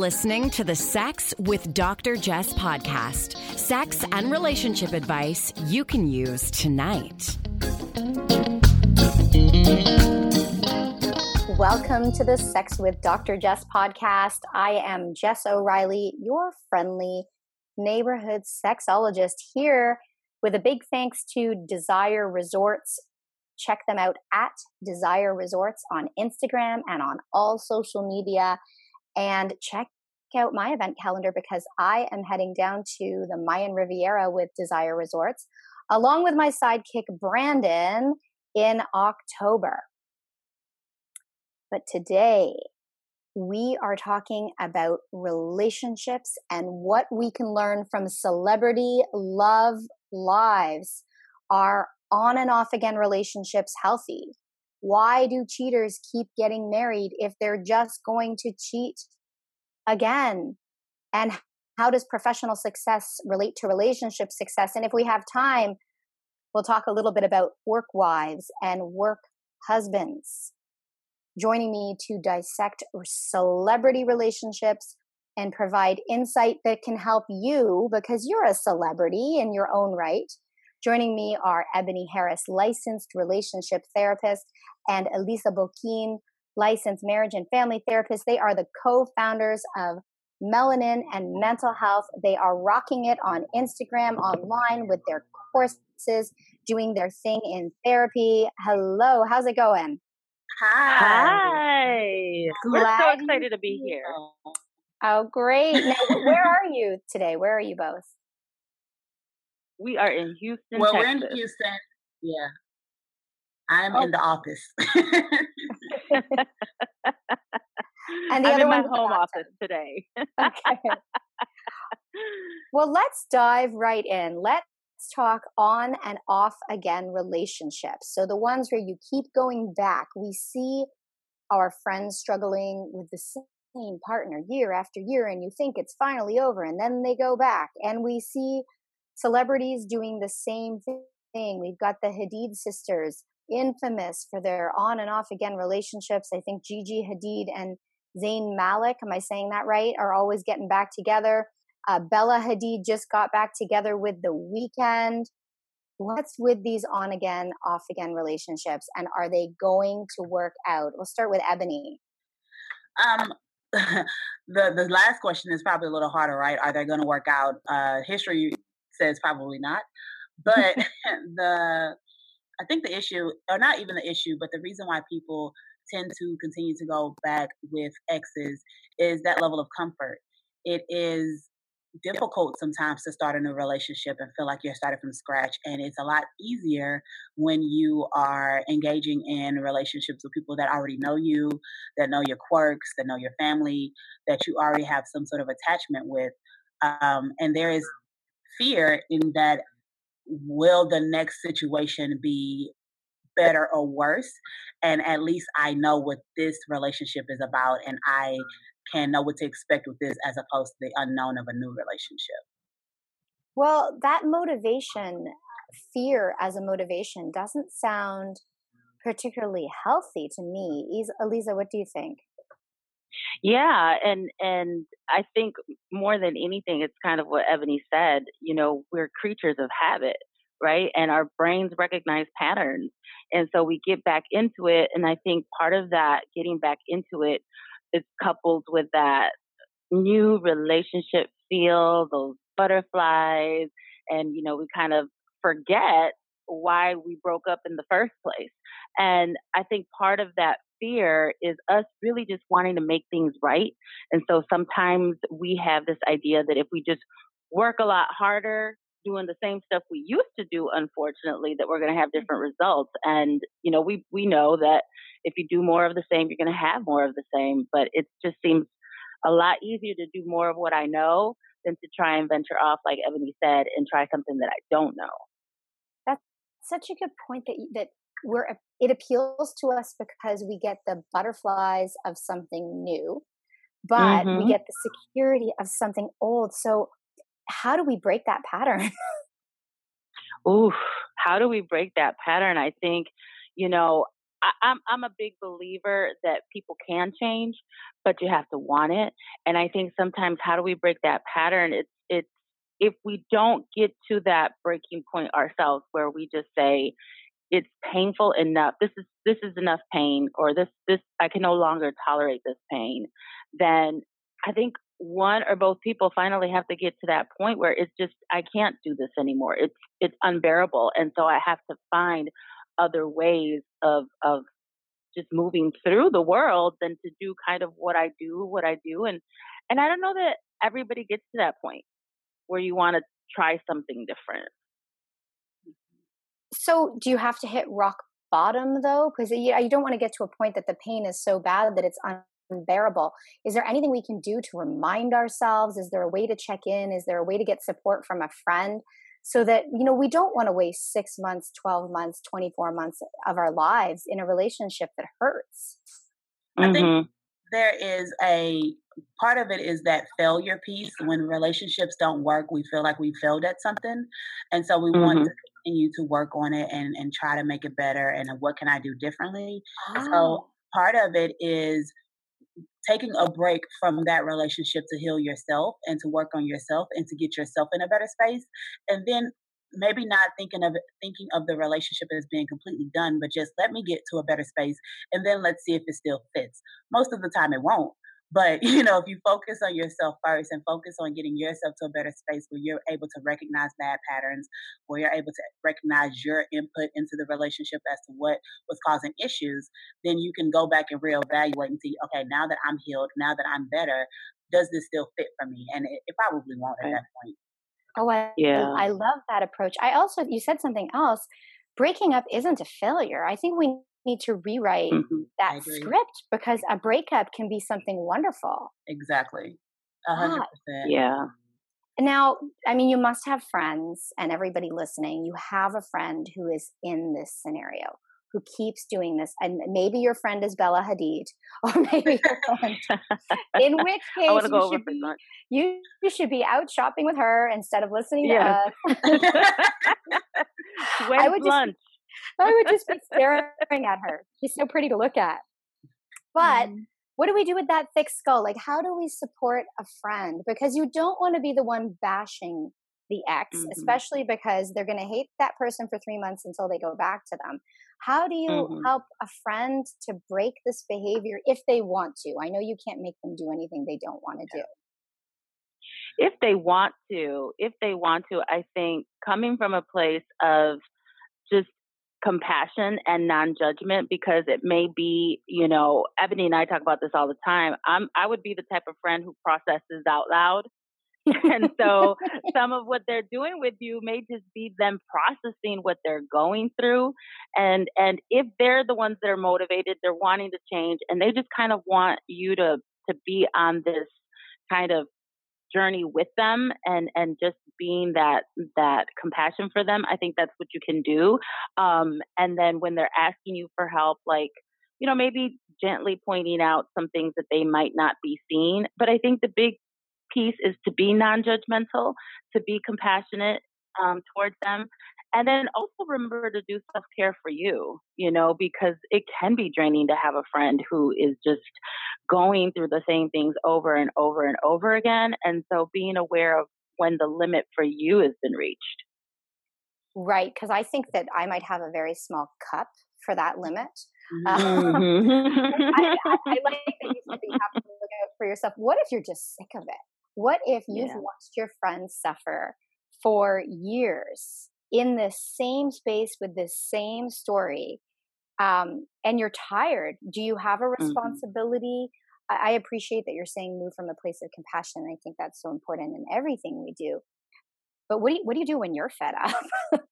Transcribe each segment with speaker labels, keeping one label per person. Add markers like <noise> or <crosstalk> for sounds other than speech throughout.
Speaker 1: listening to the Sex with Dr. Jess podcast sex and relationship advice you can use tonight.
Speaker 2: Welcome to the Sex with Dr. Jess podcast. I am Jess O'Reilly, your friendly neighborhood sexologist here with a big thanks to Desire Resorts. Check them out at Desire Resorts on Instagram and on all social media and check out my event calendar because I am heading down to the Mayan Riviera with Desire Resorts, along with my sidekick Brandon in October. But today, we are talking about relationships and what we can learn from celebrity love lives. Are on and off again relationships healthy? Why do cheaters keep getting married if they're just going to cheat again? And how does professional success relate to relationship success? And if we have time, we'll talk a little bit about work wives and work husbands. Joining me to dissect celebrity relationships and provide insight that can help you because you're a celebrity in your own right Joining me are Eboni Harris, licensed relationship therapist, and Elisa Boquin, licensed marriage and family therapist. They are the co founders of Melanin and Mental Health. They are rocking it on Instagram, online with their courses, doing their thing in therapy. Hello, how's it going?
Speaker 3: Hi. Hi. We're so excited to be here.
Speaker 2: Oh, great. Now, where are you today? Where are you both?
Speaker 3: We are in Houston.
Speaker 4: Well,
Speaker 3: Texas.
Speaker 4: we're in Houston. Yeah. I'm oh. in the office. <laughs>
Speaker 2: and the
Speaker 3: I'm
Speaker 2: other
Speaker 3: in my home <laughs> office today. okay. <laughs>
Speaker 2: Well, let's dive right in. Let's talk on and off again relationships. So the ones where you keep going back. We see our friends struggling with the same partner year after year, and you think it's finally over, and then they go back. And we see celebrities doing the same thing. We've got the Hadid sisters, infamous for their on and off again relationships. I think Gigi Hadid and Zayn Malik, am I saying that right, are always getting back together. Uh, Bella Hadid just got back together with The Weeknd. What's with these on again, off again relationships, and are they going to work out? We'll start with Eboni.
Speaker 4: Um, <laughs> the the last question is probably a little harder, right? Are they going to work out? Uh, history says probably not. But <laughs> <laughs> the I think the issue, or not even the issue, but the reason why people tend to continue to go back with exes is that level of comfort. It is difficult sometimes to start a new relationship and feel like you're starting from scratch. And it's a lot easier when you are engaging in relationships with people that already know you, that know your quirks, that know your family, that you already have some sort of attachment with. Um, and there is fear in that will the next situation be better or worse? And at least i know what this relationship is about and i mm-hmm. can know what to expect with this as opposed to the unknown of a new relationship.
Speaker 2: Well that motivation fear as a motivation doesn't sound particularly healthy to me. Elisa what do you think
Speaker 3: yeah, and and I think more than anything, it's kind of what Eboni said. You know, we're creatures of habit, right? And our brains recognize patterns, and so we get back into it. And I think part of that getting back into it is coupled with that new relationship feel, those butterflies, and you know, we kind of forget why we broke up in the first place. And I think part of that fear is us really just wanting to make things right. And so sometimes we have this idea that if we just work a lot harder, doing the same stuff we used to do, unfortunately, that we're going to have mm-hmm. different results. And, you know, we, we know that if you do more of the same, you're going to have more of the same. But it just seems a lot easier to do more of what I know than to try and venture off, like Eboni said, and try something that I don't know.
Speaker 2: That's such a good point that, that we're it appeals to us because we get the butterflies of something new but mm-hmm. we get the security of something old so how do we break that pattern <laughs>
Speaker 3: Ooh, how do we break that pattern i think you know I, I'm I'm a big believer that people can change, but you have to want it. And I think sometimes how do we break that pattern? It's it's if we don't get to that breaking point ourselves where we just say it's painful enough this is this is enough pain or this this i can no longer tolerate this pain then i think one or both people finally have to get to that point where it's just i can't do this anymore. It's it's unbearable and so i have to find other ways of of just moving through the world than to do kind of what i do what i do and and i don't know that everybody gets to that point where you want to try something different
Speaker 2: so do you have to hit rock bottom though because you, you don't want to get to a point that the pain is so bad that it's unbearable is there anything we can do to remind ourselves is there a way to check in is there a way to get support from a friend so that you know we don't want to waste 6 months 12 months 24 months of our lives in a relationship that hurts
Speaker 4: mm-hmm. i think mm-hmm. there is a part of it is that failure piece when relationships don't work we feel like we failed at something and so we mm-hmm. want to continue to work on it and and try to make it better and uh, what can i do differently oh. so part of it is taking a break from that relationship to heal yourself and to work on yourself and to get yourself in a better space and then maybe not thinking of thinking of the relationship as being completely done but just let me get to a better space and then let's see if it still fits most of the time it won't but <laughs> you know, if you focus on yourself first and focus on getting yourself to a better space where you're able to recognize bad patterns, where you're able to recognize your input into the relationship as to what was causing issues, then you can go back and reevaluate and see, okay, now that I'm healed, now that I'm better, does this still fit for me? And it, it probably won't at that point.
Speaker 2: Oh, I, yeah. I love that approach. I also, you said something else. Breaking up isn't a failure. I think we need to rewrite mm-hmm. that script because a breakup can be something wonderful.
Speaker 4: Exactly. A hundred
Speaker 3: percent. Yeah.
Speaker 2: Now, I mean, you must have friends, and everybody listening, you have a friend who is in this scenario, who keeps doing this. And maybe your friend is Bella Hadid, <laughs> or maybe your friend, in <laughs> which case you, should be, you, you, should be out shopping with her instead of listening yes. to us. <laughs>
Speaker 3: I would lunch? Just,
Speaker 2: I would just be <laughs> staring at her. She's so pretty to look at. But mm. what do we do with that thick skull? Like, how do we support a friend? Because you don't want to be the one bashing the ex, mm-hmm. especially because they're going to hate that person for three months until they go back to them. How do you mm-hmm. help a friend to break this behavior if they want to? I know you can't make them do anything they don't want to do.
Speaker 3: If they want to, if they want to, I think coming from a place of just compassion and non-judgment because it may be, you know, Eboni and I talk about this all the time. I'm I would be the type of friend who processes out loud. and so <laughs> some of what they're doing with you may just be them processing what they're going through and and if they're the ones that are motivated they're wanting to change and they just kind of want you to to be on this kind of journey with them and and just being that that compassion for them i think that's what you can do. Um and then when they're asking you for help like you know maybe gently pointing out some things that they might not be seeing but i think the big piece is to be non-judgmental to be compassionate um, towards them and then also remember to do self care for you, you know, because it can be draining to have a friend who is just going through the same things over and over and over again. And so being aware of when the limit for you has been reached.
Speaker 2: Right. Because I think that I might have a very small cup for that limit. <laughs> Mm-hmm. Um, I, I, I, <laughs> like that you said that you have to look out for yourself. What if you're just sick of it? What if you've yeah. watched your friends suffer for years in the same space with the same story um, and you're tired do you have a mm-hmm. responsibility mm-hmm. I, I, appreciate that you're saying move from a place of compassion i think that's so important in everything we do but what do you, what do, you do when you're fed up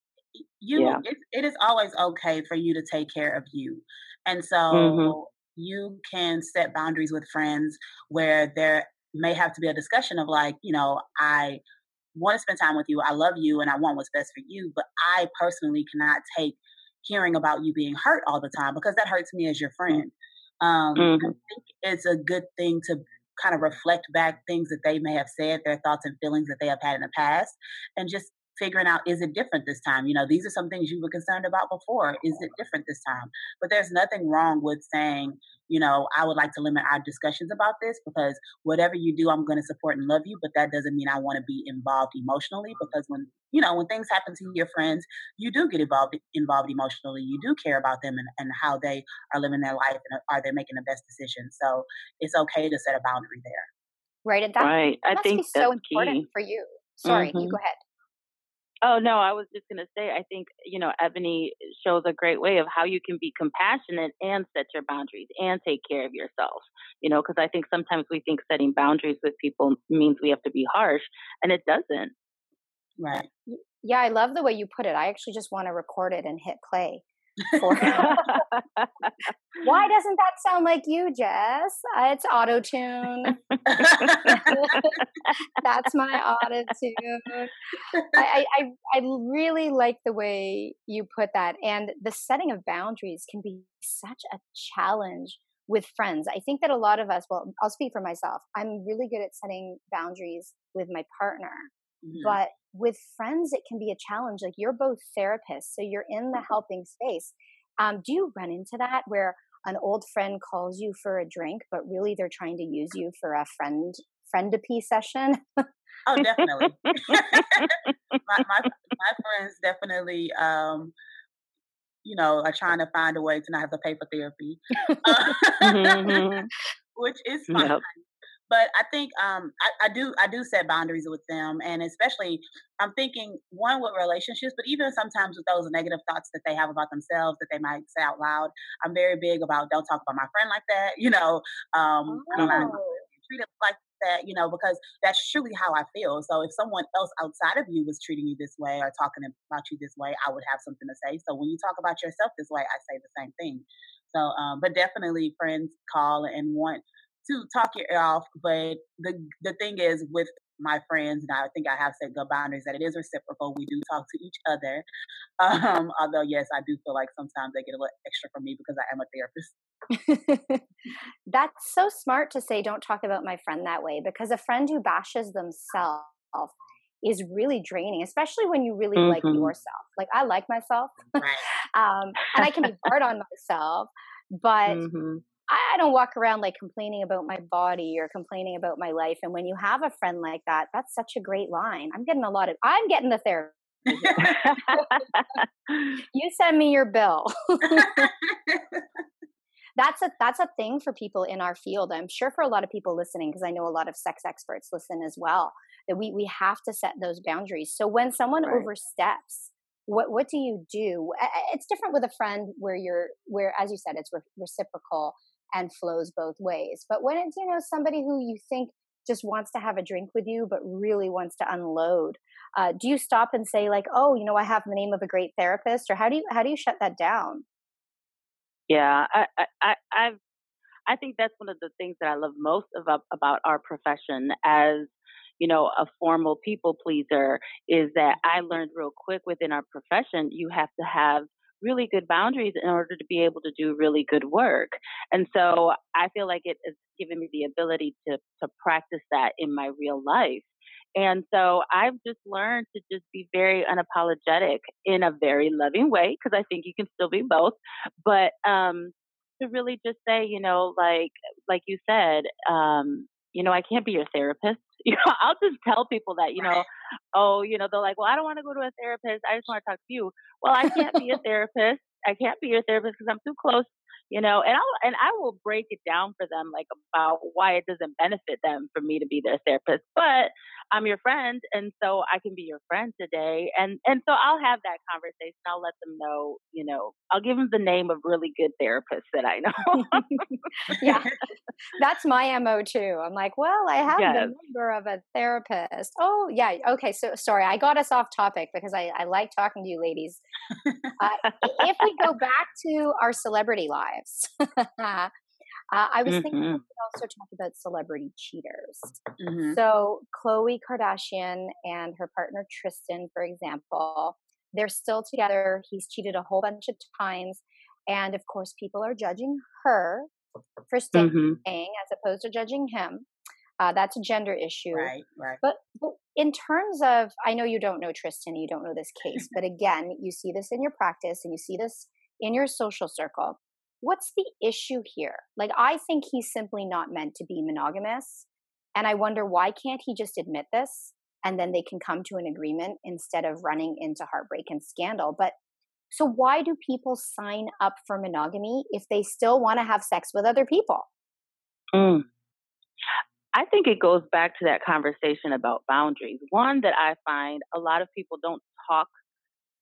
Speaker 4: you yeah. it, it is always okay for you to take care of you and so mm-hmm. you can set boundaries with friends where there may have to be a discussion of like you know i want to spend time with you. I love you and I want what's best for you. But I personally cannot take hearing about you being hurt all the time because that hurts me as your friend. Um, mm-hmm. I think it's a good thing to kind of reflect back things that they may have said, their thoughts and feelings that they have had in the past, and just figuring out is it different this time? You know, these are some things you were concerned about before. Is it different this time? But there's nothing wrong with saying, you know, I would like to limit our discussions about this because whatever you do, I'm going to support and love you. But that doesn't mean I want to be involved emotionally because when, you know, when things happen to your friends, you do get involved involved emotionally. You do care about them and, and how they are living their life and are they making the best decisions. So it's okay to set a boundary there.
Speaker 2: Right. And that,
Speaker 3: right.
Speaker 2: that
Speaker 3: I think
Speaker 2: be so
Speaker 3: that's
Speaker 2: important
Speaker 3: key.
Speaker 2: for you. Sorry,
Speaker 3: Mm-hmm.
Speaker 2: you go ahead.
Speaker 3: Oh no, I was just gonna say I think you know Eboni shows a great way of how you can be compassionate and set your boundaries and take care of yourself. You know, because I think sometimes we think setting boundaries with people means we have to be harsh, and it doesn't.
Speaker 4: Right.
Speaker 2: Yeah, I love the way you put it. I actually just want to record it and hit play. <laughs> Why doesn't that sound like you, Jess? Uh, it's auto tune. <laughs> That's my auto tune. I, I, I really like the way you put that. And the setting of boundaries can be such a challenge with friends. I think that a lot of us, well, I'll speak for myself, I'm really good at setting boundaries with my partner.
Speaker 4: Mhm.
Speaker 2: But with friends, it can be a challenge. Like you're both therapists, so you're in the helping space. Um, do you run into that where an old friend calls you for a drink, but really they're trying to use you for a friend friend to pee session?
Speaker 4: Oh, definitely. <laughs> my, my my friends definitely, um, you know, are trying to find a way to not have to pay for therapy, uh, <laughs>
Speaker 3: Mhm.
Speaker 4: which is fine.
Speaker 3: Yep.
Speaker 4: But I think um, I, I do I do set boundaries with them, and especially I'm thinking one with relationships, but even sometimes with those negative thoughts that they have about themselves that they might say out loud. I'm very big about don't talk about my friend like that. <laughs> You know, um, I don't
Speaker 2: Oh.
Speaker 4: treat it like that, you know, because that's truly how I feel. So if someone else outside of you was treating you this way or talking about you this way, I would have something to say. So when you talk about yourself this way, I say the same thing. So, um, but definitely friends call and want to talk your ear off. But the the thing is with my friends, and I think I have set good boundaries that it is reciprocal. We do talk to each other. <laughs> Um, although yes, I do feel like sometimes they get a little extra from me because I am a therapist. <laughs>
Speaker 2: That's so smart to say, don't talk about my friend that way, because a friend who bashes themselves is really draining, especially when you really like
Speaker 3: Mhm.
Speaker 2: yourself. Like, I like myself,
Speaker 4: Right. <laughs>
Speaker 2: um, and I can be hard on myself, but
Speaker 3: Mhm.
Speaker 2: I don't walk around like complaining about my body or complaining about my life. And when you have a friend like that, that's such a great line. I'm getting a lot of, I'm getting the therapy. <laughs> You send me your bill. <laughs> that's a that's a thing for people in our field i'm sure for a lot of people listening because i know a lot of sex experts listen as well that we we have to set those boundaries so when someone
Speaker 3: Right.
Speaker 2: oversteps what what do you do it's different with a friend where you're where as you said it's re- reciprocal and flows both ways. But when it's you know somebody who you think just wants to have a drink with you but really wants to unload uh, do you stop and say like oh you know i have the name of a great therapist or how do you how do you shut that down?
Speaker 3: Yeah, I, I, I've, I think that's one of the things that I love most about about our profession as you know a formal people pleaser is that I learned real quick within our profession you have to have really good boundaries in order to be able to do really good work. And so I feel like it has given me the ability to to practice that in my real life. And so I've just learned to just be very unapologetic in a very loving way because I think you can still be both. But um, to really just say, you know, like like you said, um, you know, I can't be your therapist. <laughs> You know, I'll just tell people that, you know, oh, you know, they're like, well, I don't want to go to a therapist. I just want to talk to you. Well, I can't be a therapist. I can't be your therapist because I'm too close you know and i'll and i will break it down for them like about why it doesn't benefit them for me to be their therapist but i'm your friend and so i can be your friend today and and so i'll have that conversation i'll let them know you know i'll give them the name of really good therapists that i know <laughs>
Speaker 2: yeah that's my mo too i'm like well i have
Speaker 3: Yes.
Speaker 2: the number of a therapist oh yeah okay so sorry i got us off topic because i, I like talking to you ladies uh, if we go back to our celebrity lives <laughs> uh, i was thinking we could also talk about celebrity cheaters
Speaker 4: Mhm.
Speaker 2: so Khloe Kardashian and her partner Tristan, for example, they're still together. He's cheated a whole bunch of times, and of course, people are judging her for staying
Speaker 3: Mhm.
Speaker 2: as opposed to judging him. Uh, that's a gender issue.
Speaker 4: Right, right.
Speaker 2: But, but in terms of, I know you don't know Tristan, you don't know this case, but again, you see this in your practice and you see this in your social circle. What's the issue here? Like, I think he's simply not meant to be monogamous. And I wonder why can't he just admit this and then they can come to an agreement instead of running into heartbreak and scandal? But so why do people sign up for monogamy if they still want to have sex with other people?
Speaker 3: Mm. I think it goes back to that conversation about boundaries. One that I find a lot of people don't talk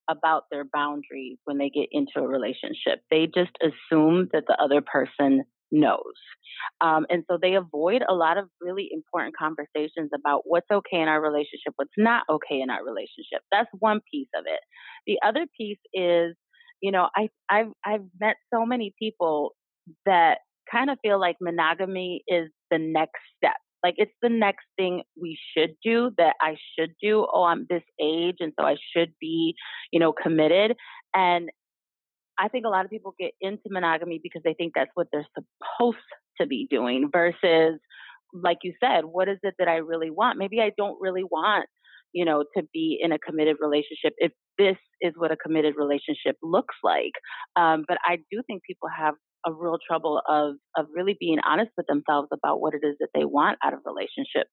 Speaker 3: about their boundaries when they get into a relationship. They just assume that the other person knows. Um, and so they avoid a lot of really important conversations about what's okay in our relationship, what's not okay in our relationship. That's one piece of it. The other piece is, you know, I, I've, I've met so many people that kind of feel like monogamy is the next step. Like it's the next thing we should do that I should do. Oh, I'm this age and so I should be, you know, committed. And I think a lot of people get into monogamy because they think that's what they're supposed to be doing versus like you said, what is it that I really want? Maybe I don't really want, you know, to be in a committed relationship if this is what a committed relationship looks like. Um, but I do think people have a real trouble of of really being honest with themselves about what it is that they want out of relationships.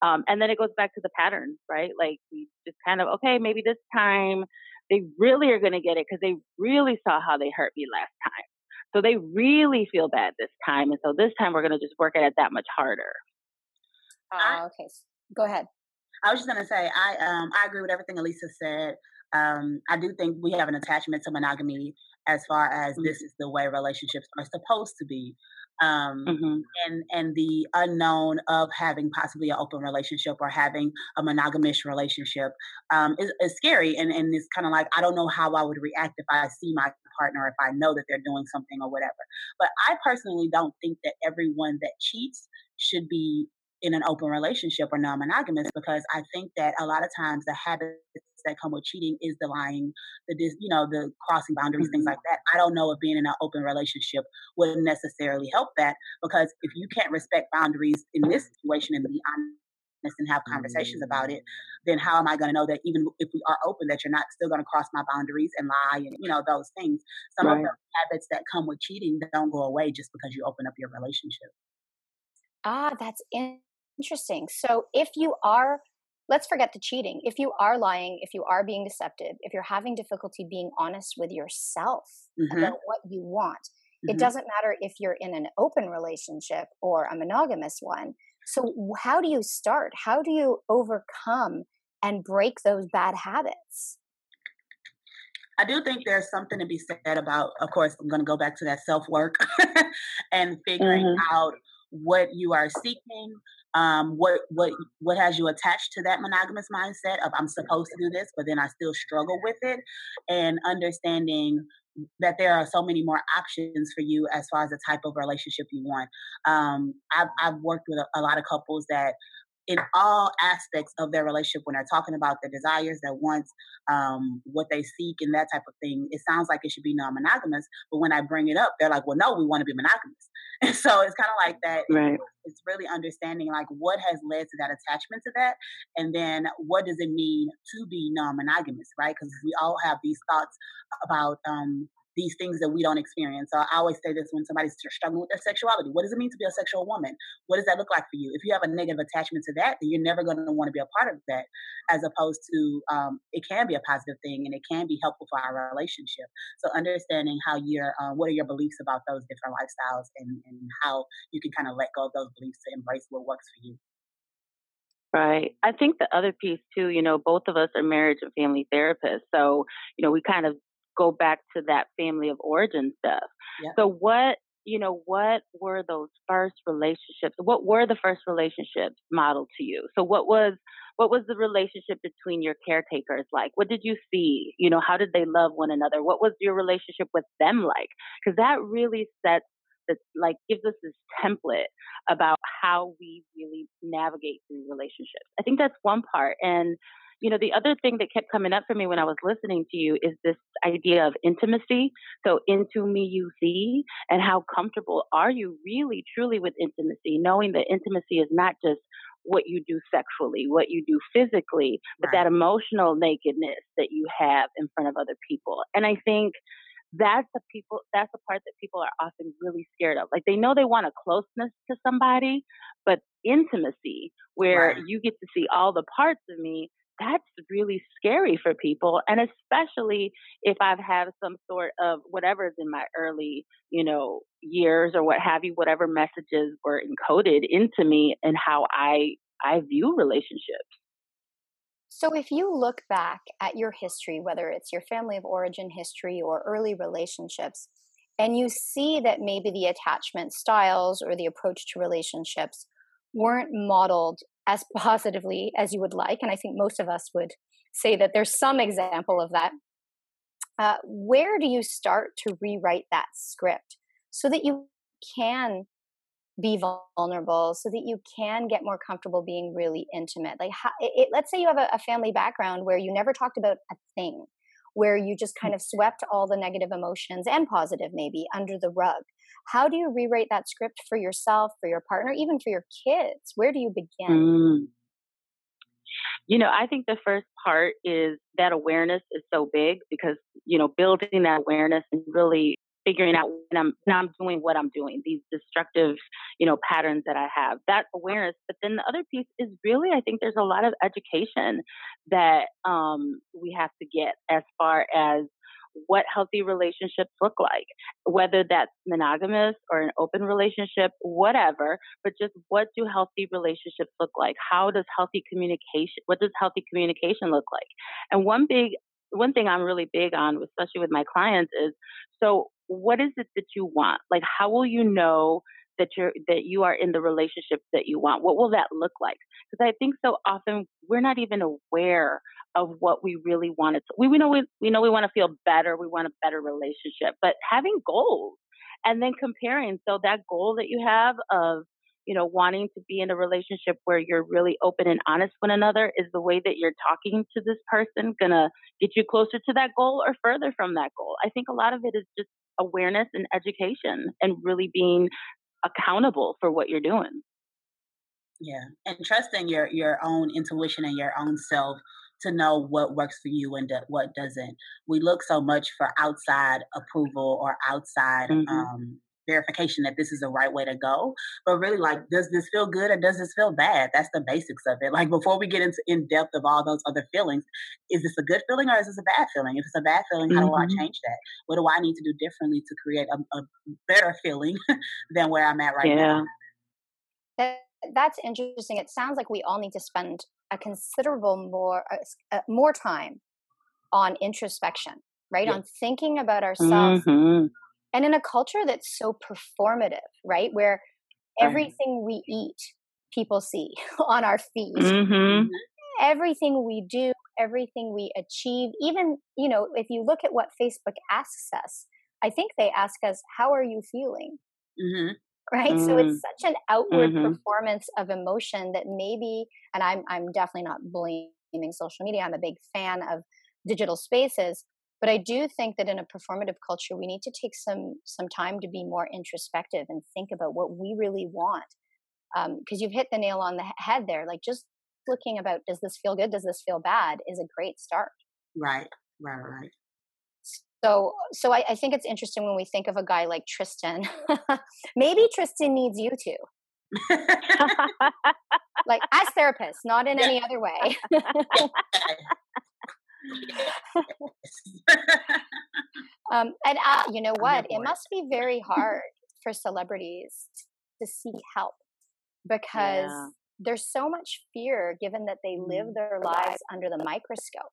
Speaker 3: Um, and then it goes back to the patterns, right? Like we just kind of okay, maybe this time they really are going to get it because they really saw how they hurt me last time. So they really feel bad this time, and so this time we're going to just work at it that much harder.
Speaker 2: Uh, okay, go ahead.
Speaker 4: I was just going to say I um I agree with everything Elisa said. Um, I do think we have an attachment to monogamy as far as mm-hmm. this is the way relationships are supposed to be um, mm-hmm. and and the unknown of having possibly an open relationship or having a monogamous relationship um, is, is, scary and, and it's kind of like i don't know how i would react if i see my partner if i know that they're doing something or whatever but i personally don't think that everyone that cheats should be in an open relationship or non-monogamous because I think that a lot of times the habits that come with cheating is the lying, the you know the crossing boundaries, mm-hmm. things like that. I don't know if being in an open relationship would necessarily help that because if you can't respect boundaries in this situation and be honest and have conversations about it, then how am I going to know that even if we are open, that you're not still going to cross my boundaries and lie and you know those things. Some right. of the habits that come with cheating don't go away just because you open up your relationship.
Speaker 2: Ah, that's Interesting. So if you are, let's forget the cheating. If you are lying, if you are being deceptive, if you're having difficulty being honest with yourself mm-hmm. about what you want, mm-hmm. it doesn't matter if you're in an open relationship or a monogamous one. So how do you start? How do you overcome and break those bad habits?
Speaker 4: I do think there's something to be said about, of course, I'm going to go back to that self work <laughs> and figuring mm-hmm. out what you are seeking, um, what what what has you attached to that monogamous mindset of I'm supposed to do this, but then I still struggle with it, and understanding that there are so many more options for you as far as the type of relationship you want. Um, I've, I've worked with a, a lot of couples that in all aspects of their relationship when they're talking about their desires, their wants, um, what they seek, and that type of thing. It sounds like it should be non-monogamous, but when I bring it up, they're like, "Well, no, we want to be monogamous." <laughs> And so it's kind of like that.
Speaker 3: Right.
Speaker 4: It's really understanding like what has led to that attachment to that, and then what does it mean to be non-monogamous, right? Because we all have these thoughts about um, these things that we don't experience. So I always say this when somebody's struggling with their sexuality. What does it mean to be a sexual woman? What does that look like for you? If you have a negative attachment to that, then you're never going to want to be a part of that, as opposed to um, it can be a positive thing and it can be helpful for our relationship. So understanding how you're, uh, what are your beliefs about those different lifestyles and, and how you can kind of let go of those beliefs to embrace what works for you.
Speaker 3: Right. I think the other piece too, you know, both of us are marriage and family therapists. So, you know, we kind of go back to that family of origin stuff. Yep. So what you know, what were those first relationships? What were the first relationships modeled to you? So what was what was the relationship between your caretakers like? What did you see? You know, how did they love one another? What was your relationship with them like? Because that really sets the like gives us this template about how we really navigate through relationships. I think that's one part. And you know, the other thing that kept coming up for me when I was listening to you is this idea of intimacy. So, into me, you see, and how comfortable are you really, truly with intimacy, knowing that intimacy is not just what you do sexually, what you do physically, but right. that emotional nakedness that you have in front of other people. And I think that's the people that's the part that people are often really scared of like they know they want a closeness to somebody but intimacy where right. you get to see all the parts of me that's really scary for people and especially if i've had some sort of whatever's in my early you know years or what have you whatever messages were encoded into me and how i i view relationships.
Speaker 2: So, if you look back at your history, whether it's your family of origin history or early relationships, and you see that maybe the attachment styles or the approach to relationships weren't modeled as positively as you would like, and I think most of us would say that there's some example of that, uh, where do you start to rewrite that script so that you can be vulnerable so that you can get more comfortable being really intimate? Like how, it, let's say you have a, a, family background where you never talked about a thing where you just kind of swept all the negative emotions and positive maybe under the rug. How do you rewrite that script for yourself for your partner even for your kids? Where do you begin? Mm.
Speaker 3: You know, I think the first part is that awareness is so big because, you know, building that awareness and really figuring out when I'm when I'm doing what I'm doing, these destructive, you know, patterns that I have. That awareness. But then the other piece is really I think there's a lot of education that um, we have to get as far as what healthy relationships look like, whether that's monogamous or an open relationship, whatever, but just what do healthy relationships look like? How does healthy communication, what does healthy communication look like? And one big, one thing I'm really big on, especially with my clients, is so what is it that you want? Like, how will you know that you're that you are in the relationship that you want? What will that look like? Because I think so often we're not even aware of what we really want. We, we know we, we know we want to feel better. We want a better relationship, but having goals and then comparing. So that goal that you have of you know, wanting to be in a relationship where you're really open and honest with one another is the way that you're talking to this person gonna get you closer to that goal or further from that goal. I think a lot of it is just awareness and education and really being accountable for what you're doing.
Speaker 4: Yeah, and trusting your your own intuition and your own self to know what works for you and what doesn't. We look so much for outside approval or outside mm-hmm. um, verification that this is the right way to go. But really, like, does this feel good or does this feel bad? That's the basics of it. Like, before we get into in depth of all those other feelings, is this a good feeling or is this a bad feeling? If it's a bad feeling, how mm-hmm. do I mm-hmm. change that? What do I need to do differently to create a, a better feeling <laughs> than where I'm at right yeah. now?
Speaker 2: That, that's interesting. It sounds like we all need to spend a considerable more uh, uh more time on introspection, right? Yeah. On thinking about ourselves mm-hmm and in a culture that's so performative right where everything we eat people see <laughs> on our feed mm-hmm. everything we do everything we achieve even you know if you look at what facebook asks us i think they ask us how are you feeling mm-hmm. right mm-hmm. so it's mm. such an outward mm-hmm. performance of emotion that maybe and i'm i'm definitely not blaming social media i'm a big fan of digital spaces but i do think that in a performative culture we need to take some some time to be more introspective and think about what we really want because um, you've hit the nail on the head there like just looking about does this feel good? Does this feel bad? is a great start.
Speaker 4: Right right right.
Speaker 2: So so I, I think it's interesting when we think of a guy like tristan. <laughs> Maybe tristan needs you too. <laughs> <laughs> Like as therapist not in yeah. any other way <laughs> um, and uh, you know what? It must be very hard for celebrities to seek help because yeah. there's so much fear given that they live mm-hmm. their lives under the microscope.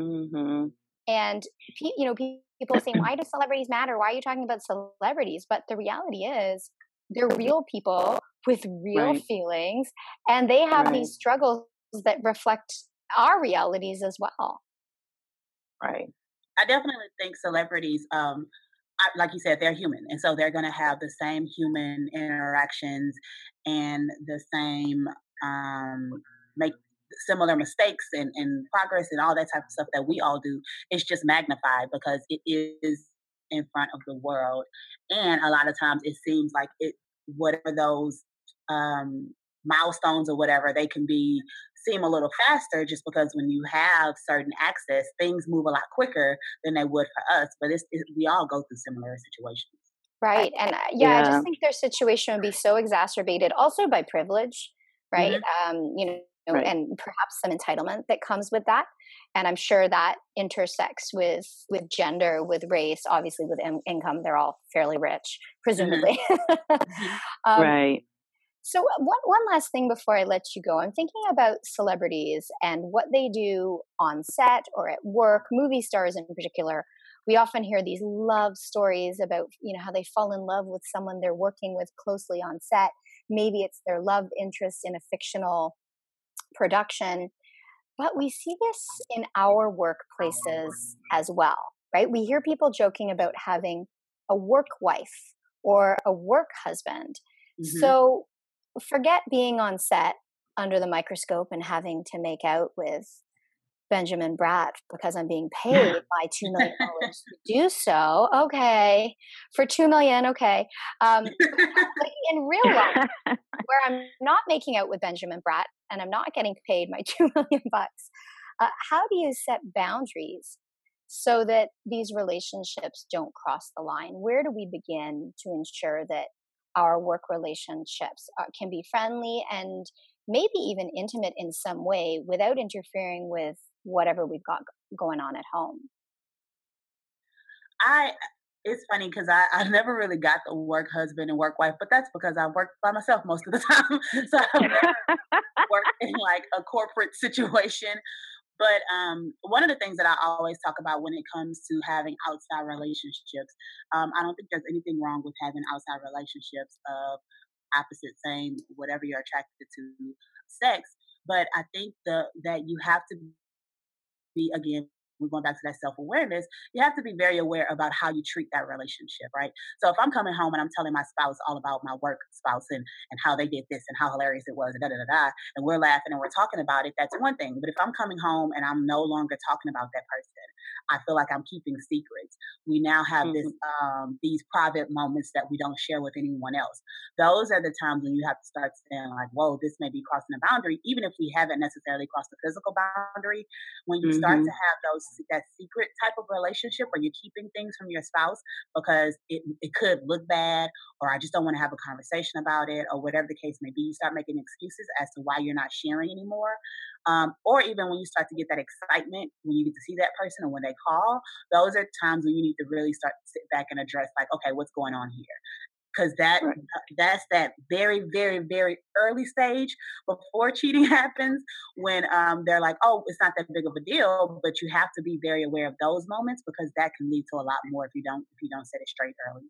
Speaker 2: Mm-hmm. And you know, people say, "Why do celebrities matter? Why are you talking about celebrities?" But the reality is, they're real people with real right. feelings, and they have right. these struggles that reflect our realities as well.
Speaker 3: Right.
Speaker 4: I definitely think celebrities, um, I, like you said, they're human, and so they're going to have the same human interactions and the same um, make similar mistakes and, and progress and all that type of stuff that we all do. It's just magnified because it is in front of the world. And a lot of times it seems like it whatever those um, milestones or whatever, they can be seem a little faster just because when you have certain access, things move a lot quicker than they would for us. But it's, it, we all go through similar situations.
Speaker 2: Right. And uh, yeah, yeah, I just think their situation would be so exacerbated also by privilege, right? Mm-hmm. Um, you know, right. and perhaps some entitlement that comes with that. And I'm sure that intersects with with gender, with race, obviously with in- income. They're all fairly rich, mm-hmm. presumably. <laughs>
Speaker 3: Mm-hmm. um, right.
Speaker 2: So uh, one one last thing before I let you go, I'm thinking about celebrities and what they do on set or at work, movie stars in particular. We often hear these love stories about you know how they fall in love with someone they're working with closely on set. Maybe it's their love interest in a fictional production. But we see this in our workplaces as well right? We hear people joking about having a work wife or a work husband. Mm-hmm. so forget being on set under the microscope and having to make out with Benjamin Bratt because I'm being <laughs> paid by two million dollars to do so. Okay, for two million, okay. Um, <laughs> in real life, <laughs> where I'm not making out with Benjamin Bratt and I'm not getting paid my two million bucks, uh, how do you set boundaries so that these relationships don't cross the line? Where do we begin to ensure that our work relationships uh, can be friendly and maybe even intimate in some way without interfering with whatever we've got going on at home.
Speaker 4: I it's funny because I, I never really got the work husband and work wife, but that's because I work by myself most of the <laughs> time. so never worked in like a corporate situation. But um, one of the things that I always talk about when it comes to having outside relationships, um, I don't think there's anything wrong with having outside relationships of opposite, same, whatever you're attracted to, sex. But I think the that you have to be again we're going back to that self awareness, you have to be very aware about how you treat that relationship, right? So if I'm coming home and I'm telling my spouse all about my work spouse and, and how they did this and how hilarious it was, and da da da da, and we're laughing and we're talking about it, that's one thing. But if I'm coming home and I'm no longer talking about that person, I feel like I'm keeping secrets. We now have mm-hmm. this um, these private moments that we don't share with anyone else. Those are the times when you have to start saying like, "Whoa, this may be crossing a boundary," even if we haven't necessarily crossed the physical boundary. When you mm-hmm. start to mm-hmm. have those that secret type of relationship where you're keeping things from your spouse because it it could look bad, or I just don't want to have a conversation about it, or whatever the case may be. You start making excuses as to why you're not sharing anymore. Um, or even when you start to get that excitement when you get to see that person or when they call, those are times when you need to really start to sit back and address, like, okay, what's going on here? Because that right. that's that very very very early stage before cheating <laughs> happens when um, they're like oh it's not that big of a deal but you have to be very aware of those moments because that can lead to a lot more if you don't if you don't set it straight early.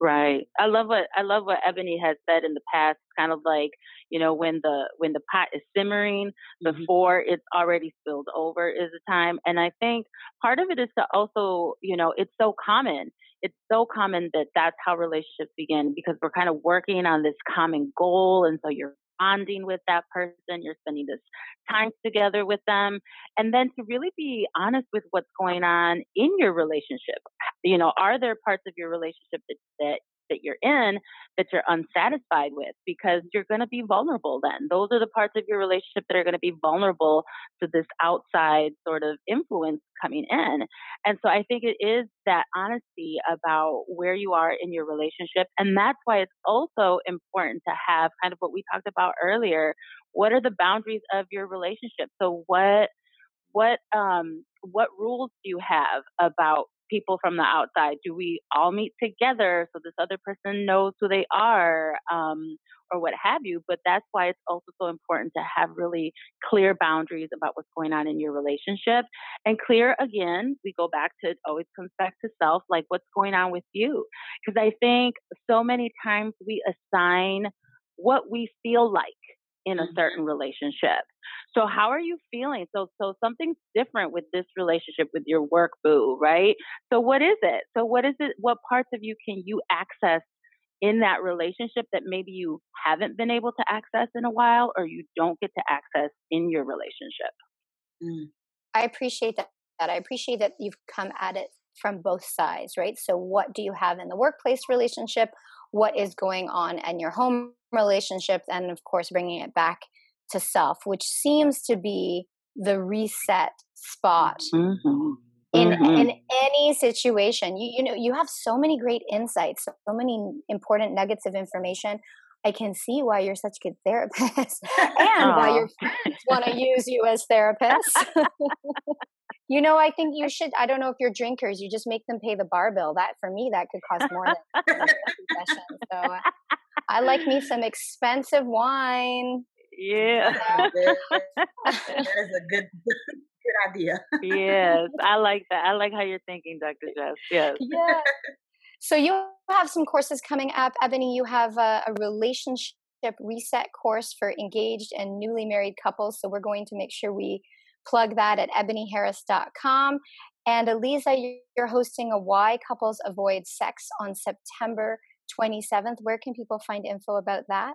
Speaker 3: Right. I love what I love what Eboni has said in the past. Kind of like you know when the when the pot is simmering mm-hmm. before it's already spilled over is the time. And I think part of it is to also you know it's so common. It's so common that that's how relationships begin because we're kind of working on this common goal, and so you're bonding with that person, you're spending this time together with them, and then to really be honest with what's going on in your relationship. You know, are there parts of your relationship that, that that you're in that you're unsatisfied with because you're going to be vulnerable then. Those are the parts of your relationship that are going to be vulnerable to this outside sort of influence coming in. And so I think it is that honesty about where you are in your relationship. And that's why it's also important to have kind of what we talked about earlier. What are the boundaries of your relationship? So what what um what rules do you have about people from the outside? Do we all meet together so this other person knows who they are um, or what have you? But that's why it's also so important to have really clear boundaries about what's going on in your relationship. And clear, again, we go back to always comes back to self, like what's going on with you. Because I think so many times we assign what we feel like in a mm-hmm. certain relationship. So how are you feeling? So so something's different with this relationship with your work boo, right? So what is it? So what is it what parts of you can you access in that relationship that maybe you haven't been able to access in a while or you don't get to access in your relationship.
Speaker 2: Mm. I appreciate that. I appreciate that you've come at it from both sides, right? So, what do you have in the workplace relationship? What is going on in your home relationships And of course, bringing it back to self, which seems to be the reset spot mm-hmm. in mm-hmm. in any situation. You you know you have so many great insights, so many important nuggets of information. I can see why you're such a good therapist <laughs> and Aww. why your friends want to use you as therapists. <laughs> you know, I think you should. I don't know if you're drinkers, you just make them pay the bar bill. That for me, that could cost more than <laughs> session. So uh, I like me some expensive wine.
Speaker 3: Yeah. <laughs>
Speaker 4: that is a good good idea.
Speaker 3: yes, I like that. I like how you're thinking, Dr. Jess. Yes.
Speaker 2: Yeah. So you have some courses coming up, Eboni. You have a, a relationship reset course for engaged and newly married couples. So we're going to make sure we plug that at eboniharris.com. And Eliza, you're hosting a Why Couples Avoid Sex on September 27th. Where can people find info about that?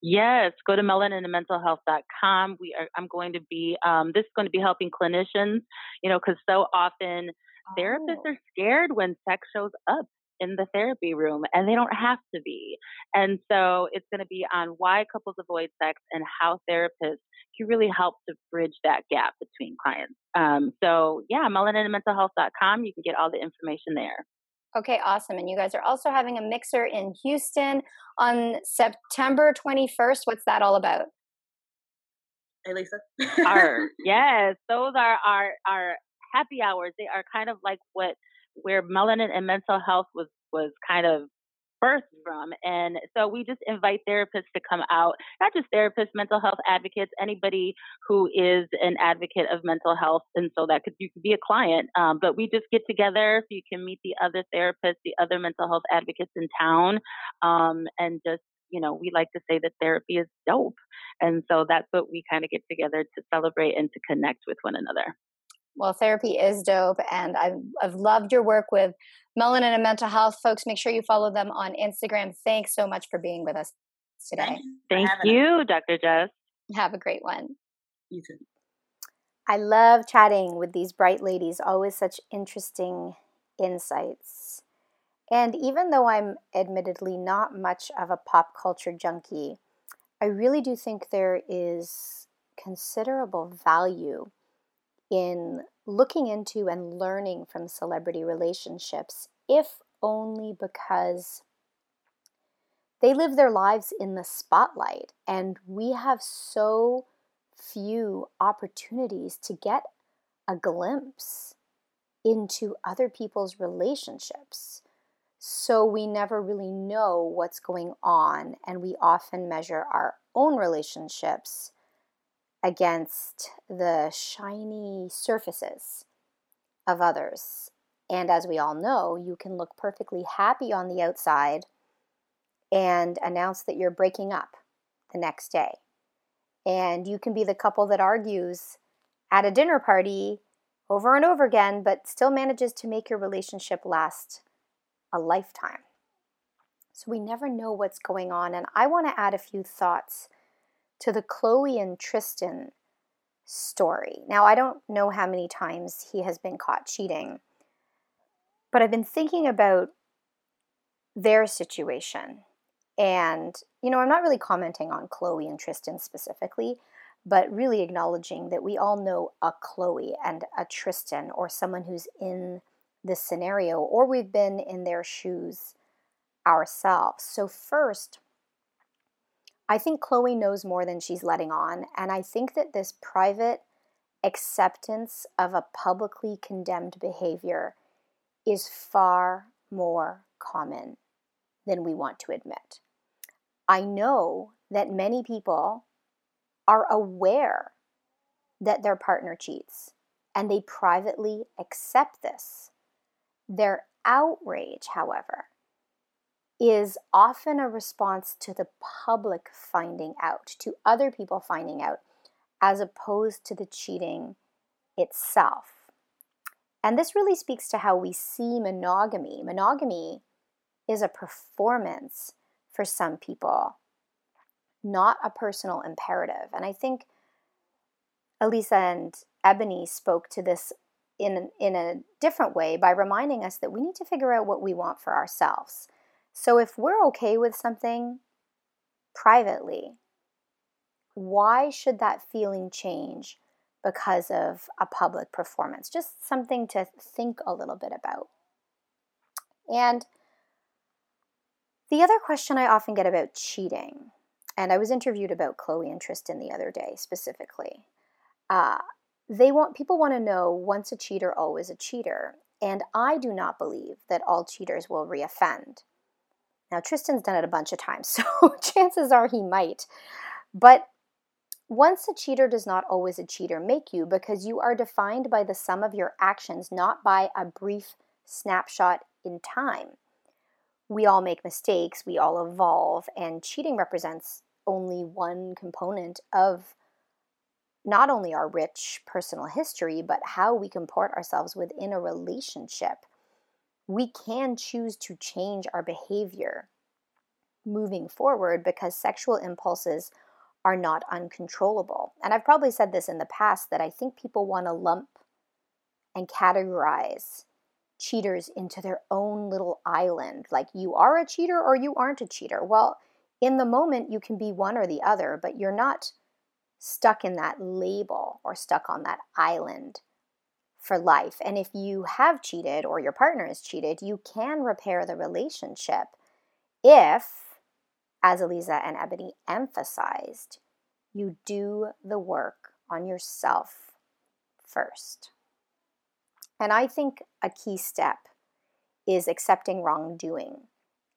Speaker 3: Yes, go to melaninandmentalhealth.com. We are, I'm going to be, um, this is going to be helping clinicians, you know, because so often oh. therapists are scared when sex shows up in the therapy room and they don't have to be. And so it's going to be on why couples avoid sex and how therapists can really help to bridge that gap between clients. Um, so yeah, melaninandmentalhealth.com. You can get all the information there.
Speaker 2: Okay, awesome. And you guys are also having a mixer in Houston on September 21st. What's that all about?
Speaker 4: Hey, Lisa.
Speaker 3: our, <laughs> yes, those are our, our happy hours. They are kind of like what where melanin and mental health was was kind of birthed from. And so we just invite therapists to come out, not just therapists, mental health advocates, anybody who is an advocate of mental health. And so that could, you could be a client, um, but we just get together so you can meet the other therapists, the other mental health advocates in town, um, and just you know, we like to say that therapy is dope. And so that's what we kind of get together to celebrate and to connect with one another.
Speaker 2: Well, therapy is dope, and I've, I've loved your work with Melanin and Mental Health. Folks, make sure you follow them on Instagram. Thanks so much for being with us today.
Speaker 3: Thank you, Dr. Jess.
Speaker 2: Have a great one.
Speaker 4: You too.
Speaker 2: I love chatting with these bright ladies, always such interesting insights. And even though I'm admittedly not much of a pop culture junkie, I really do think there is considerable value in looking into and learning from celebrity relationships, if only because they live their lives in the spotlight, and we have so few opportunities to get a glimpse into other people's relationships. So we never really know what's going on, and we often measure our own relationships against the shiny surfaces of others. And as we all know, you can look perfectly happy on the outside and announce that you're breaking up the next day. And you can be the couple that argues at a dinner party over and over again, but still manages to make your relationship last a lifetime. So we never know what's going on. And I want to add a few thoughts to the Khloé and Tristan story. Now, I don't know how many times he has been caught cheating, but I've been thinking about their situation. And, you know, I'm not really commenting on Khloé and Tristan specifically, but really acknowledging that we all know a Khloé and a Tristan or someone who's in this scenario or we've been in their shoes ourselves. So, first, I think Khloé knows more than she's letting on, and I think that this private acceptance of a publicly condemned behavior is far more common than we want to admit. I know that many people are aware that their partner cheats and they privately accept this. Their outrage, however, is often a response to the public finding out, to other people finding out, as opposed to the cheating itself. And this really speaks to how we see monogamy. Monogamy is a performance for some people, not a personal imperative. And I think Eliza and Eboni spoke to this in, in a different way by reminding us that we need to figure out what we want for ourselves. So if we're okay with something privately, why should that feeling change because of a public performance? Just something to think a little bit about. And the other question I often get about cheating, and I was interviewed about Khloé and Tristan the other day specifically. Uh, they want people want to know once a cheater, always a cheater. And I do not believe that all cheaters will reoffend. Now, Tristan's done it a bunch of times, <laughs> so chances are he might. But once a cheater does not always a cheater make you because you are defined by the sum of your actions, not by a brief snapshot in time. We all make mistakes, we all evolve, and cheating represents only one component of not only our rich personal history, but how we comport ourselves within a relationship. We can choose to change our behavior moving forward because sexual impulses are not uncontrollable. And I've probably said this in the past that I think people want to lump and categorize cheaters into their own little island. Like you are a cheater or you aren't a cheater. Well, in the moment, you can be one or the other, but you're not stuck in that label or stuck on that island for life. And if you have cheated or your partner has cheated, you can repair the relationship if, as Eliza and Eboni emphasized, you do the work on yourself first. And I think a key step is accepting wrongdoing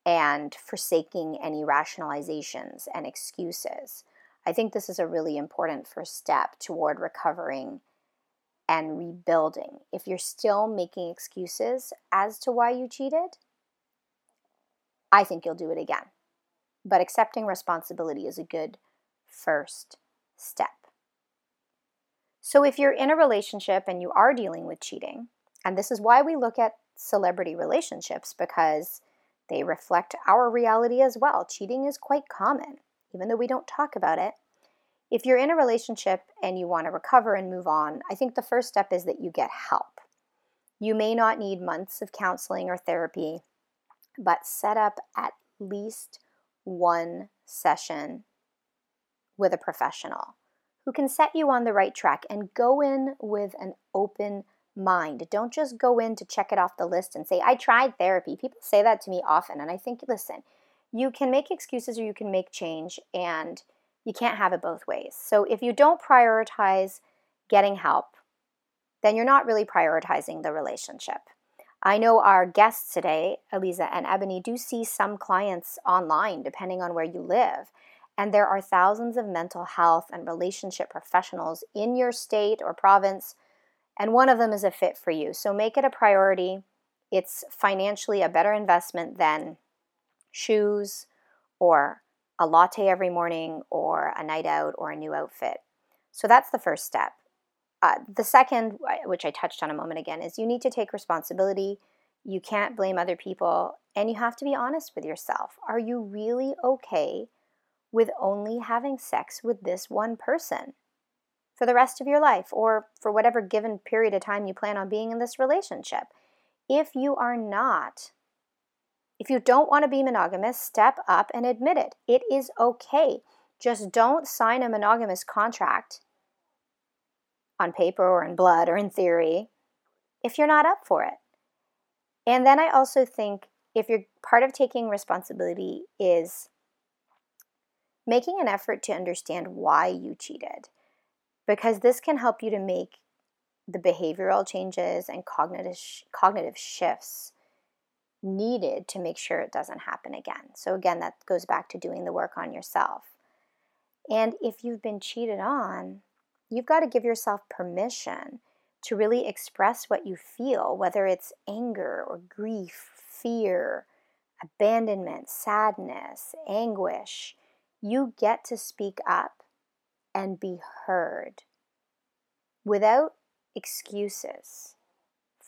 Speaker 2: and forsaking any rationalizations and excuses. I think this is a really important first step toward recovering and rebuilding. If you're still making excuses as to why you cheated, I think you'll do it again. But accepting responsibility is a good first step. So, if you're in a relationship and you are dealing with cheating, and this is why we look at celebrity relationships because they reflect our reality as well. Cheating is quite common even though we don't talk about it. If you're in a relationship and you want to recover and move on, I think the first step is that you get help. You may not need months of counseling or therapy, but set up at least one session with a professional who can set you on the right track and go in with an open mind. Don't just go in to check it off the list and say, I tried therapy. People say that to me often. And I think, listen, you can make excuses or you can make change, and you can't have it both ways. So if you don't prioritize getting help, then you're not really prioritizing the relationship. I know our guests today, Eliza and Eboni, do see some clients online depending on where you live. And there are thousands of mental health and relationship professionals in your state or province, and one of them is a fit for you. So make it a priority. It's financially a better investment than shoes or a latte every morning or a night out or a new outfit. So that's the first step. Uh, the second, which I touched on a moment again, is you need to take responsibility. You can't blame other people, and you have to be honest with yourself. Are you really okay with only having sex with this one person for the rest of your life or for whatever given period of time you plan on being in this relationship? If you are not, if you don't want to be monogamous, step up and admit it. It is okay. Just don't sign a monogamous contract on paper or in blood or in theory if you're not up for it. And then I also think if you're part of taking responsibility is making an effort to understand why you cheated because this can help you to make the behavioral changes and cognitive cognitive shifts needed to make sure it doesn't happen again. So, again, that goes back to doing the work on yourself. And if you've been cheated on, you've got to give yourself permission to really express what you feel, whether it's anger or grief, fear, abandonment, sadness, anguish. You get to speak up and be heard without excuses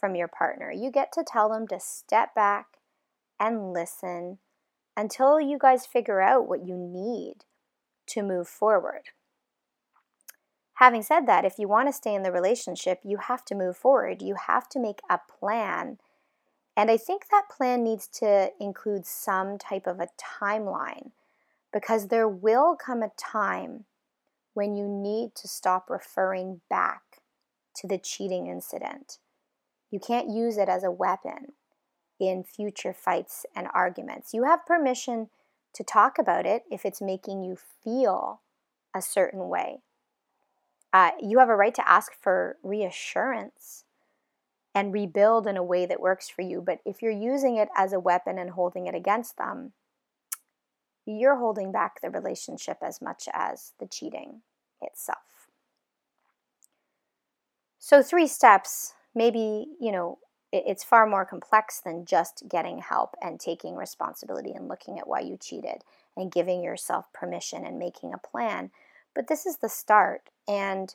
Speaker 2: from your partner. You get to tell them to step back and listen until you guys figure out what you need to move forward. Having said that, if you want to stay in the relationship, you have to move forward. You have to make a plan. And I think that plan needs to include some type of a timeline because there will come a time when you need to stop referring back to the cheating incident. You can't use it as a weapon in future fights and arguments. You have permission to talk about it if it's making you feel a certain way. Uh, you have a right to ask for reassurance and rebuild in a way that works for you. But if you're using it as a weapon and holding it against them, you're holding back the relationship as much as the cheating itself. So, three steps, maybe, you know, it's far more complex than just getting help and taking responsibility and looking at why you cheated and giving yourself permission and making a plan. But this is the start. And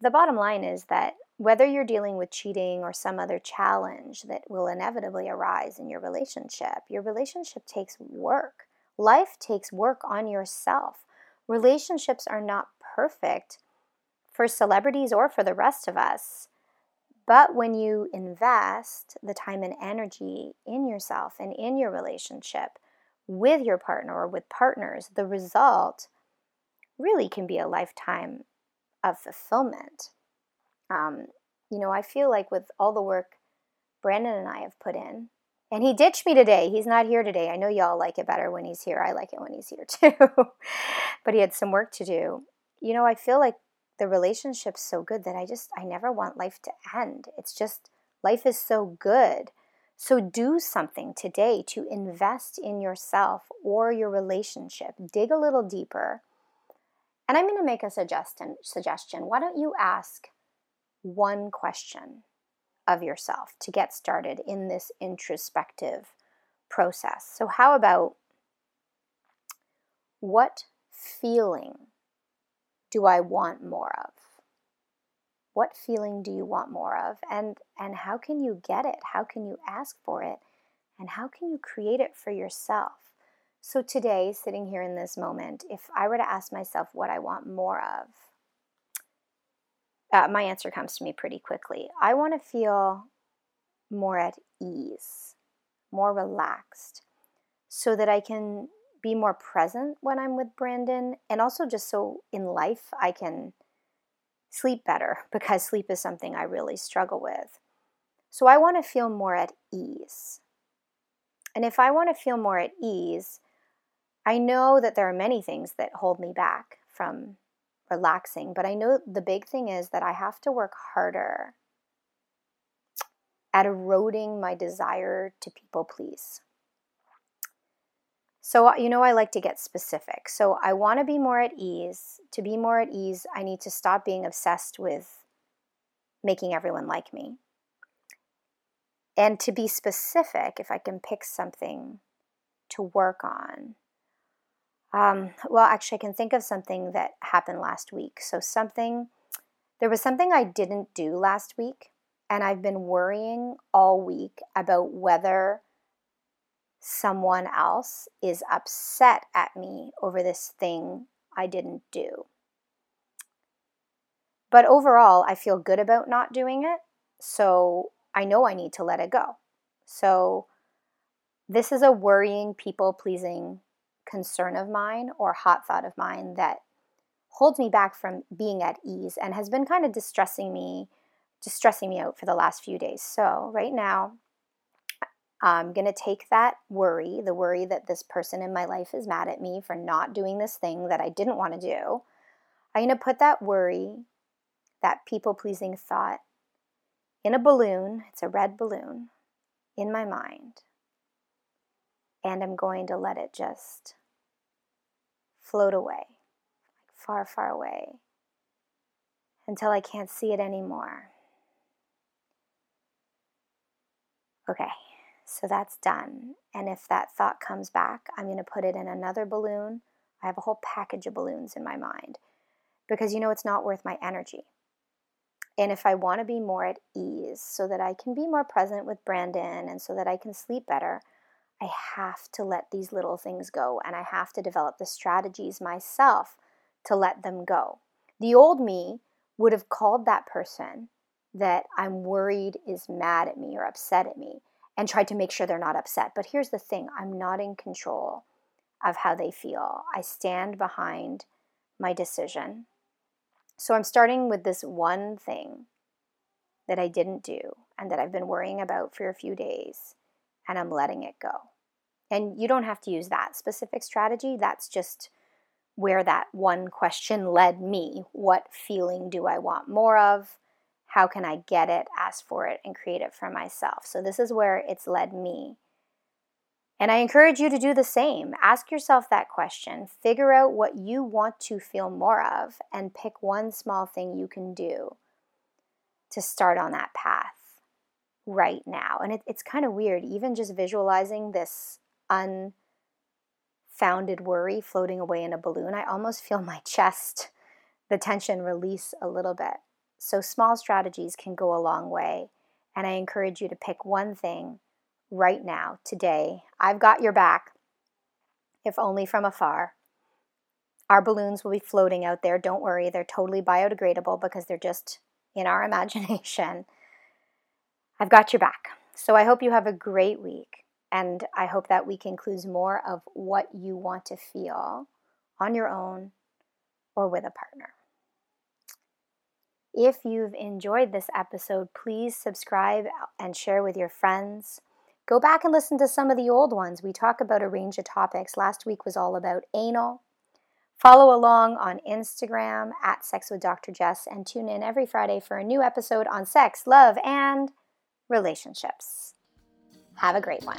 Speaker 2: the bottom line is that whether you're dealing with cheating or some other challenge that will inevitably arise in your relationship, your relationship takes work. Life takes work on yourself. Relationships are not perfect for celebrities or for the rest of us. But when you invest the time and energy in yourself and in your relationship with your partner or with partners, the result really can be a lifetime of fulfillment. Um, you know, I feel like with all the work Brandon and I have put in, and he ditched me today. He's not here today. I know y'all like it better when he's here. I like it when he's here <laughs> too. but he had some work to do. You know, I feel like the relationship's so good that I just, I never want life to end. It's just, life is so good. So do something today to invest in yourself or your relationship. Dig a little deeper. And I'm going to make a suggestion. Suggestion. Why don't you ask one question of yourself to get started in this introspective process? So, how about what feeling do I want more of? What feeling do you want more of? And, and how can you get it? How can you ask for it? And how can you create it for yourself? So, today, sitting here in this moment, if I were to ask myself what I want more of, uh, my answer comes to me pretty quickly. I want to feel more at ease, more relaxed, so that I can be more present when I'm with Brandon, and also just so in life I can sleep better <laughs> because sleep is something I really struggle with. So I want to feel more at ease. And if I want to feel more at ease, I know that there are many things that hold me back from relaxing, but I know the big thing is that I have to work harder at eroding my desire to people please. So, you know, I like to get specific. So, I want to be more at ease. To be more at ease, I need to stop being obsessed with making everyone like me. And to be specific, if I can pick something to work on. Um, well, actually, I can think of something that happened last week. So, something, there was something I didn't do last week, and I've been worrying all week about whether someone else is upset at me over this thing I didn't do. But overall, I feel good about not doing it. So I know I need to let it go. So this is a worrying, people pleasing concern of mine or hot thought of mine that holds me back from being at ease and has been kind of distressing me, distressing me out for the last few days. So right now, I'm going to take that worry, the worry that this person in my life is mad at me for not doing this thing that I didn't want to do. I'm going to put that worry, that people pleasing thought, in a balloon. It's a red balloon in my mind. And I'm going to let it just float away, far, far away, until I can't see it anymore. Okay. So that's done. And if that thought comes back, I'm going to put it in another balloon. I have a whole package of balloons in my mind because you know it's not worth my energy. and if I want to be more at ease so that I can be more present with Brandon and so that I can sleep better, I have to let these little things go and I have to develop the strategies myself to let them go. The old me would have called that person that I'm worried is mad at me or upset at me and tried to make sure they're not upset. But here's the thing I'm not in control of how they feel. I stand behind my decision. So I'm starting with this one thing that I didn't do and that I've been worrying about for a few days, and I'm letting it go. And you don't have to use that specific strategy. That's just where that one question led me. What feeling do I want more of? How can I get it, ask for it, and create it for myself? So, this is where it's led me. And I encourage you to do the same. Ask yourself that question. Figure out what you want to feel more of and pick one small thing you can do to start on that path right now. And it, it's kind of weird, even just visualizing this unfounded worry floating away in a balloon. I almost feel <laughs> my chest, the tension release a little bit. So, small strategies can go a long way. And I encourage you to pick one thing right now, today. I've got your back, if only from afar. Our balloons will be floating out there. Don't worry, they're totally biodegradable because they're just in our <laughs> imagination. I've got your back. So I hope you have a great week. And I hope that week includes more of what you want to feel on your own or with a partner. If you've enjoyed this episode, please subscribe and share with your friends. Go back and listen to some of the old ones. We talk about a range of topics. Last week was all about anal. Follow along on Instagram at Sex with Dr. Jess and tune in every Friday for a new episode on sex, love, and relationships. Have a great one.